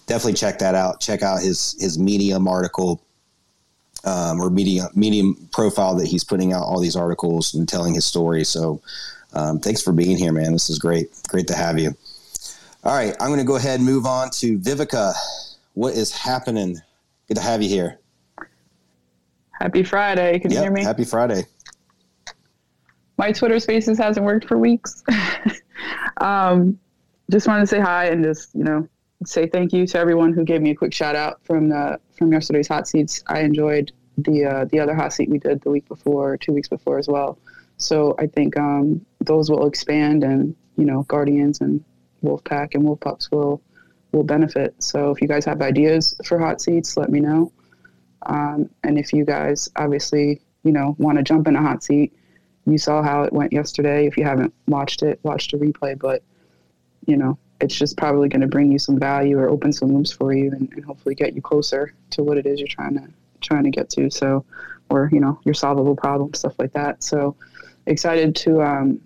definitely check that out check out his his medium article um, or medium medium profile that he's putting out all these articles and telling his story. So um, thanks for being here, man. This is great. Great to have you. All right, I'm going to go ahead and move on to Vivica. What is happening? Good to have you here. Happy Friday. Can you Yep, hear me? Happy Friday. My Twitter Spaces hasn't worked for weeks. um, just wanted to say hi and just you know say thank you to everyone who gave me a quick shout out from the from yesterday's hot seats. I enjoyed the uh, the other hot seat we did the week before, two weeks before as well. So I think um, those will expand, and you know, Guardians and Wolfpack and Wolf Pups will will benefit. So if you guys have ideas for hot seats, let me know. Um, and if you guys obviously you know want to jump in a hot seat, you saw how it went yesterday. If you haven't watched it, watch the replay. But you know, it's just probably going to bring you some value or open some loops for you, and, and hopefully get you closer to what it is you're trying to trying to get to. So, or you know, your solvable problem stuff like that. So, excited to um,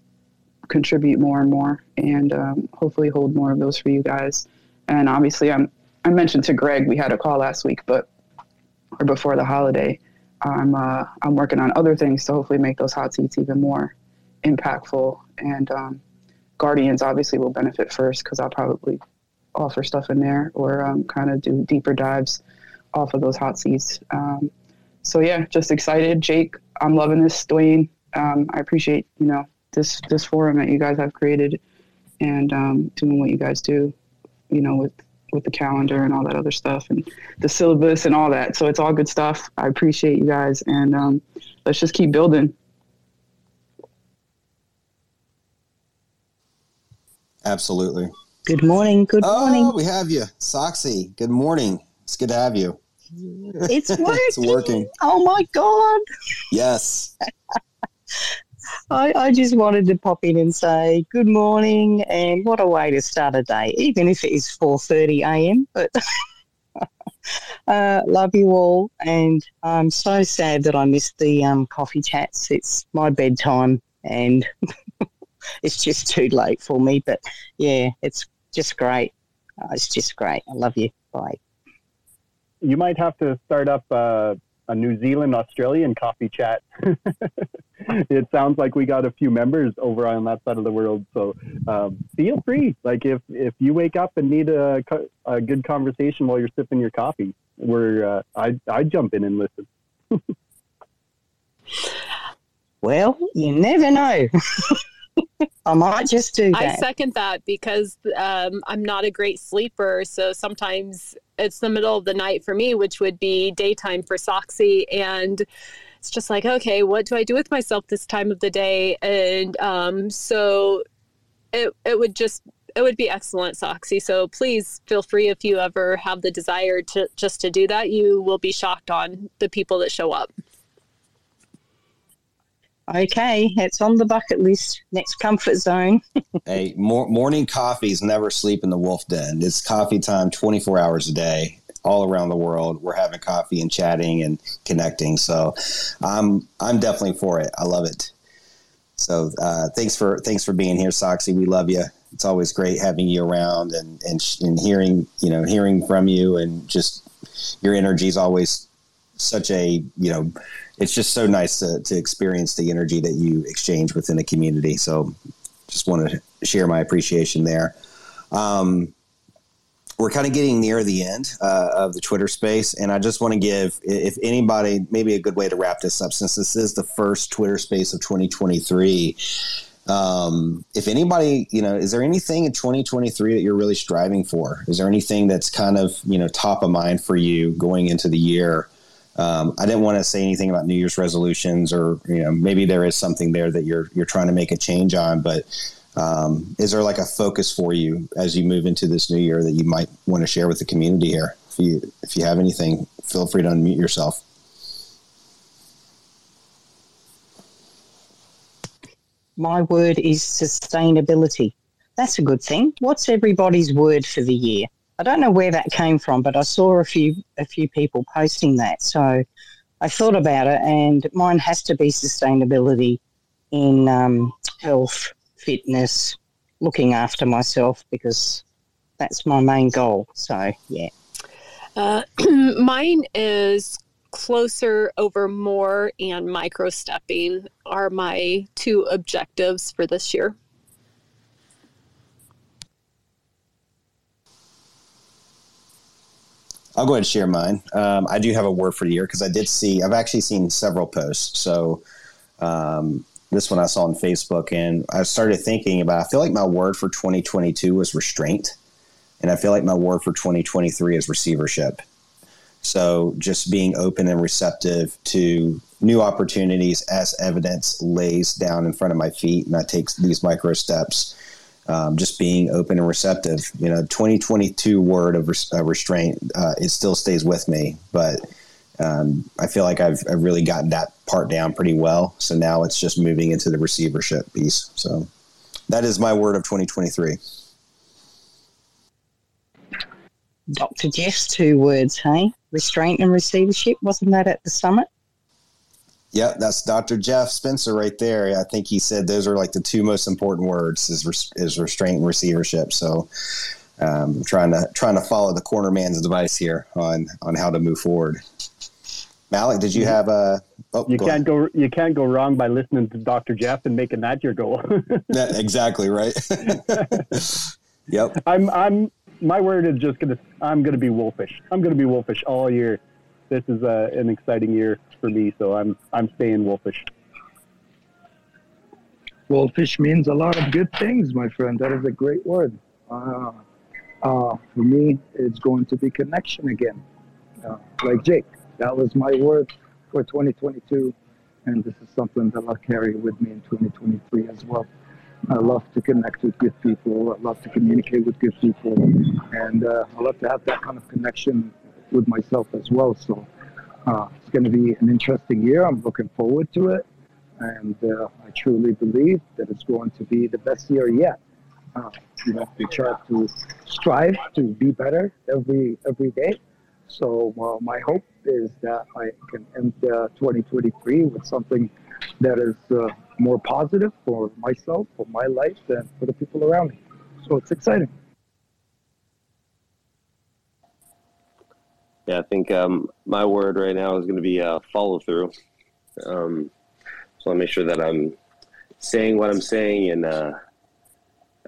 contribute more and more, and um, hopefully hold more of those for you guys. And obviously, I'm I mentioned to Greg we had a call last week, but or before the holiday. I'm uh, I'm working on other things to hopefully make those hot seats even more impactful. And um, Guardians obviously will benefit first because I'll probably offer stuff in there or um, kind of do deeper dives off of those hot seats. Um, so yeah, just excited. Jake, I'm loving this. Dwayne, um, I appreciate you know this this forum that you guys have created and um, doing what you guys do. You know with with the calendar and all that other stuff and the syllabus and all that. So it's all good stuff. I appreciate you guys and um, let's just keep building. Absolutely. Good morning. Good morning. Oh, morning. we have you, Soxy. Good morning. It's good to have you. It's working. It's working. Oh my god! Yes. I, I just wanted to pop in and say good morning, and what a way to start a day, even if it is four thirty a.m. But uh, love you all, and I'm so sad that I missed the um, coffee chats. It's my bedtime, and it's just too late for me. But yeah, it's just great. Uh, it's just great. I love you. Bye. You might have to start up uh, a New Zealand Australian coffee chat. it sounds like we got a few members over on that side of the world. So um, feel free. Like if if you wake up and need a, a good conversation while you're sipping your coffee, we're uh, I I jump in and listen. Well, you never know. I might just do that. I second that because um, I'm not a great sleeper. So sometimes it's the middle of the night for me, which would be daytime for Soxy. And it's just like, okay, what do I do with myself this time of the day? And um, so it, it would just, it would be excellent, Soxy. So please feel free if you ever have the desire to just to do that. You will be shocked on the people that show up. Okay, it's on the bucket list. Next comfort zone. hey, mor- morning coffees never sleep in the wolf den. It's coffee time 24 hours a day. All around the world, we're having coffee and chatting and connecting. So, I'm I'm definitely for it. I love it. So, uh, thanks for thanks for being here, Soxy. We love you. It's always great having you around and and, and hearing you know hearing from you and just your energy is always such a you know it's just so nice to, to experience the energy that you exchange within a community. So just want to share my appreciation there. Um, we're kind of getting near the end uh, of the twitter space and i just want to give if anybody maybe a good way to wrap this up since this is the first twitter space of 2023 um, if anybody you know is there anything in 2023 that you're really striving for? Is there anything that's kind of you know top of mind for you going into the year um, I didn't want to say anything about New Year's resolutions, or you know, maybe there is something there that you're you're trying to make a change on. But um, is there like a focus for you as you move into this new year that you might want to share with the community here? If you if you have anything, feel free to unmute yourself. My word is sustainability. That's a good thing. What's everybody's word for the year? I don't know where that came from, but I saw a few a few people posting that. So I thought about it, and mine has to be sustainability in um, health, fitness, looking after myself because that's my main goal. So yeah. Uh, mine is closer over more and micro stepping are my two objectives for this year. I'll go ahead and share mine. Um, I do have a word for the year because I did see, I've actually seen several posts. So um, this one I saw on Facebook and I started thinking about, I feel like my word for 2022 was restraint. And I feel like my word for 2023 is receivership. So just being open and receptive to new opportunities as evidence lays down in front of my feet and I take these micro steps um, just being open and receptive. You know, 2022 word of res- uh, restraint, uh, it still stays with me, but um, I feel like I've, I've really gotten that part down pretty well. So now it's just moving into the receivership piece. So that is my word of 2023. Dr. Jeff's two words, hey? Restraint and receivership. Wasn't that at the summit? Yeah, that's Dr. Jeff Spencer right there. I think he said those are like the two most important words is, res- is restraint and receivership. So um, trying to trying to follow the corner man's advice here on on how to move forward. Malik, did you have a? Oh, you go can't ahead. go. You can't go wrong by listening to Dr. Jeff and making that your goal. yeah, exactly right. yep. I'm. I'm. My word is just gonna. I'm gonna be wolfish. I'm gonna be wolfish all year. This is a, an exciting year for me, so I'm I'm staying wolfish. Wolfish means a lot of good things, my friend. That is a great word. Uh, uh, for me, it's going to be connection again. Uh, like Jake, that was my word for 2022, and this is something that I'll carry with me in 2023 as well. I love to connect with good people. I love to communicate with good people, and uh, I love to have that kind of connection with myself as well. So uh, it's going to be an interesting year. I'm looking forward to it. And uh, I truly believe that it's going to be the best year yet. Uh, you know, we try to strive to be better every every day. So uh, my hope is that I can end 2023 with something that is uh, more positive for myself, for my life, and for the people around me. So it's exciting. Yeah, I think um, my word right now is going to be uh, follow through. Um, so I'll make sure that I'm saying what I'm saying and uh,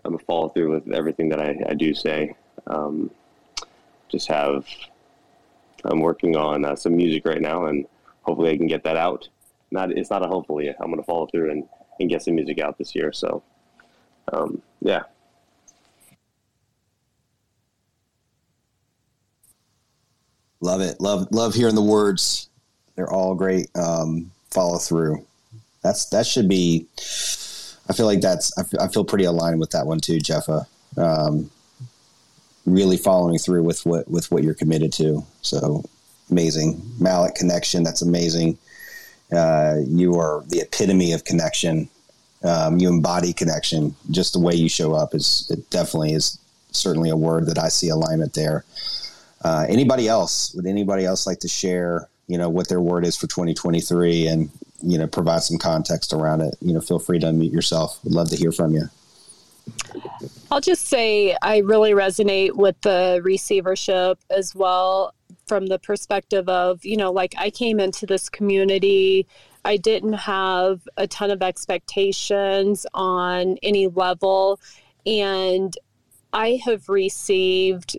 I'm a follow through with everything that I, I do say. Um, just have I'm working on uh, some music right now, and hopefully I can get that out. Not it's not a hopefully. I'm going to follow through and, and get some music out this year. So um, yeah, Love it. Love love hearing the words. They're all great. Um, follow through. That's that should be. I feel like that's. I feel, feel pretty aligned with that one too, Jeffa. Um, really following through with what with what you're committed to. So amazing, Malik connection. That's amazing. Uh, you are the epitome of connection. Um, you embody connection. Just the way you show up is it definitely is certainly a word that I see alignment there. Uh, anybody else? Would anybody else like to share? You know what their word is for 2023, and you know provide some context around it. You know, feel free to unmute yourself. Would love to hear from you. I'll just say I really resonate with the receivership as well from the perspective of, you know, like I came into this community, I didn't have a ton of expectations on any level. And I have received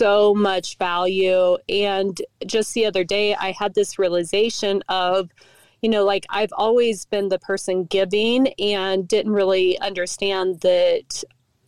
so much value. And just the other day, I had this realization of, you know, like I've always been the person giving and didn't really understand that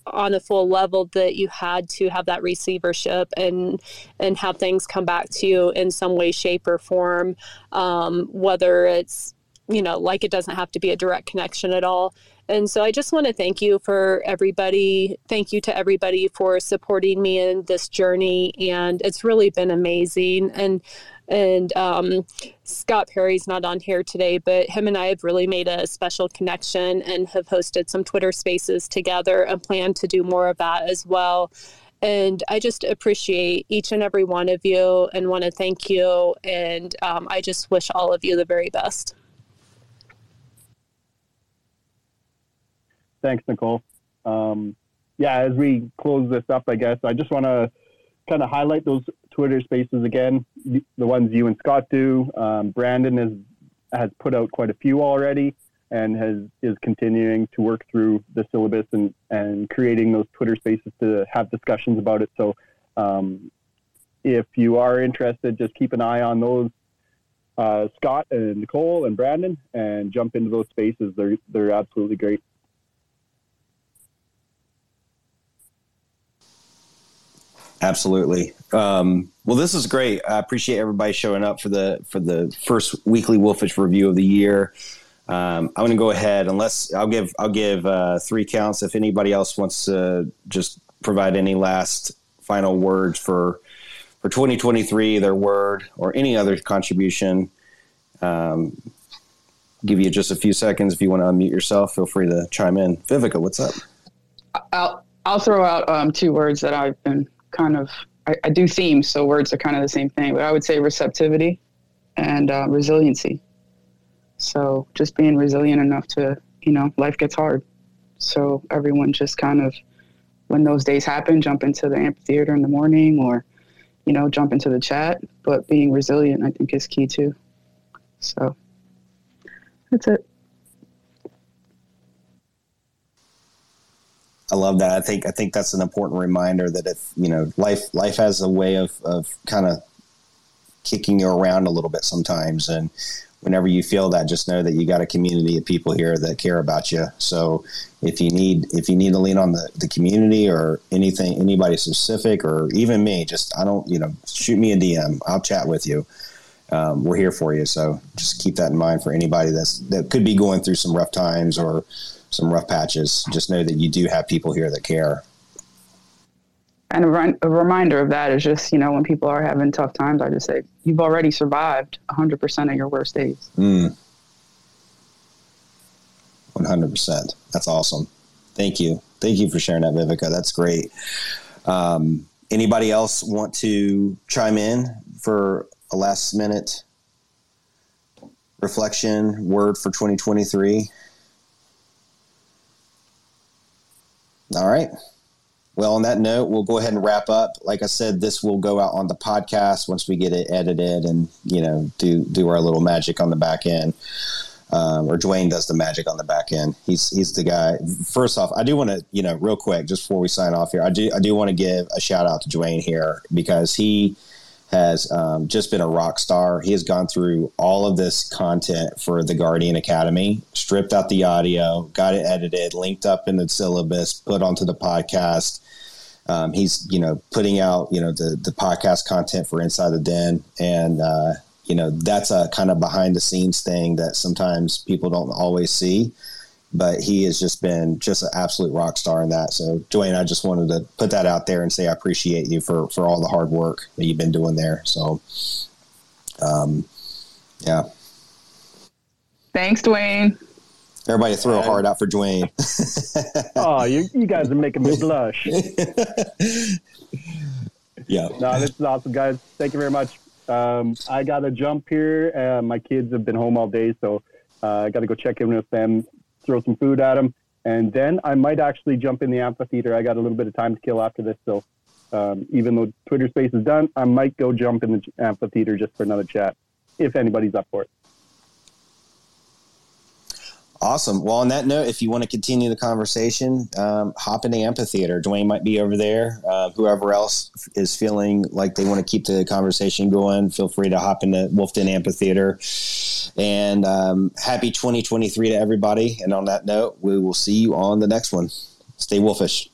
on a full level that you had to have that receivership and and have things come back to you in some way shape or form um, whether it's you know like it doesn't have to be a direct connection at all and so I just want to thank you for everybody. Thank you to everybody for supporting me in this journey. And it's really been amazing. And and um, Scott Perry's not on here today, but him and I have really made a special connection and have hosted some Twitter spaces together and plan to do more of that as well. And I just appreciate each and every one of you and want to thank you. And um, I just wish all of you the very best. Thanks, Nicole. Um, yeah, as we close this up, I guess I just want to kind of highlight those Twitter Spaces again, the, ones you and Scott do. Um, Brandon has has put out quite a few already, and has is continuing to work through the syllabus and and creating those Twitter Spaces to have discussions about it. So. Um, if you are interested, just keep an eye on those uh, Scott and Nicole and Brandon and jump into those spaces. They're they're absolutely great. Absolutely. Um, well, this is great. I appreciate everybody showing up for the for the first weekly Wolfish review of the year. Um, I'm going to go ahead, unless I'll give I'll give uh, three counts. If anybody else wants to just provide any last final words for for 2023, their word or any other contribution, um, give you just a few seconds. If you want to unmute yourself, feel free to chime in. Vivica, what's up? I'll I'll throw out um, two words that I've been kind of I, I, do themes, so words are kind of the same thing, but I would say receptivity and uh, resiliency. So just being resilient enough to, you know, life gets hard. So everyone just kind of, when those days happen, jump into the amphitheater in the morning or, you know, jump into the chat. But being resilient, I think, is key too. So that's it. I love that. I think I think that's an important reminder that if you know life life has a way of of kind of kicking you around a little bit sometimes, and whenever you feel that, just know that you got a community of people here that care about you. So if you need if you need to lean on the, the community or anything anybody specific or even me, just I don't you know shoot me a DM. I'll chat with you. Um, we're here for you. So just keep that in mind for anybody that's that could be going through some rough times or some rough patches, just know that you do have people here that care. And a, a, reminder of that is just, you know, when people are having tough times, I just say, you've already survived 100% of your worst days. Mm. 100%. That's awesome. Thank you. Thank you for sharing that, Vivica. That's great. Um, anybody else want to chime in for a last minute reflection, word for 2023? All right. Well, on that note, we'll go ahead and wrap up. Like I said, this will go out on the podcast once we get it edited and you know do do our little magic on the back end. Um, or Dwayne does the magic on the back end. He's he's the guy. First off, I do want to you know real quick just before we sign off here, I do I do want to give a shout out to Dwayne here because he has um, just been a rock star. He has gone through all of this content for the Guardian Academy, stripped out the audio, got it edited, linked up in the syllabus, put onto the podcast. Um, he's you know putting out you know the the podcast content for Inside the Den, and uh, you know that's a kind of behind the scenes thing that sometimes people don't always see but he has just been just an absolute rock star in that. So, Dwayne, I just wanted to put that out there and say I appreciate you for for all the hard work that you've been doing there. So, um, yeah. Thanks, Dwayne. Everybody throw a heart out for Dwayne. oh, you, you guys are making me blush. yeah. No, this is awesome, guys. Thank you very much. Um, I got to jump here. Uh, my kids have been home all day, so uh, I got to go check in with them throw some food at them, and then I might actually jump in the amphitheater. I got a little bit of time to kill after this, so um, even though Twitter Space is done, I might go jump in the amphitheater just for another chat if anybody's up for it. Awesome. Well, on that note, if you want to continue the conversation, um, hop in the amphitheater. Dwayne might be over there. Uh, whoever else is feeling like they want to keep the conversation going, feel free to hop in the Wolfden Amphitheater. And um, happy 2023 to everybody. And on that note, we will see you on the next one. Stay wolfish.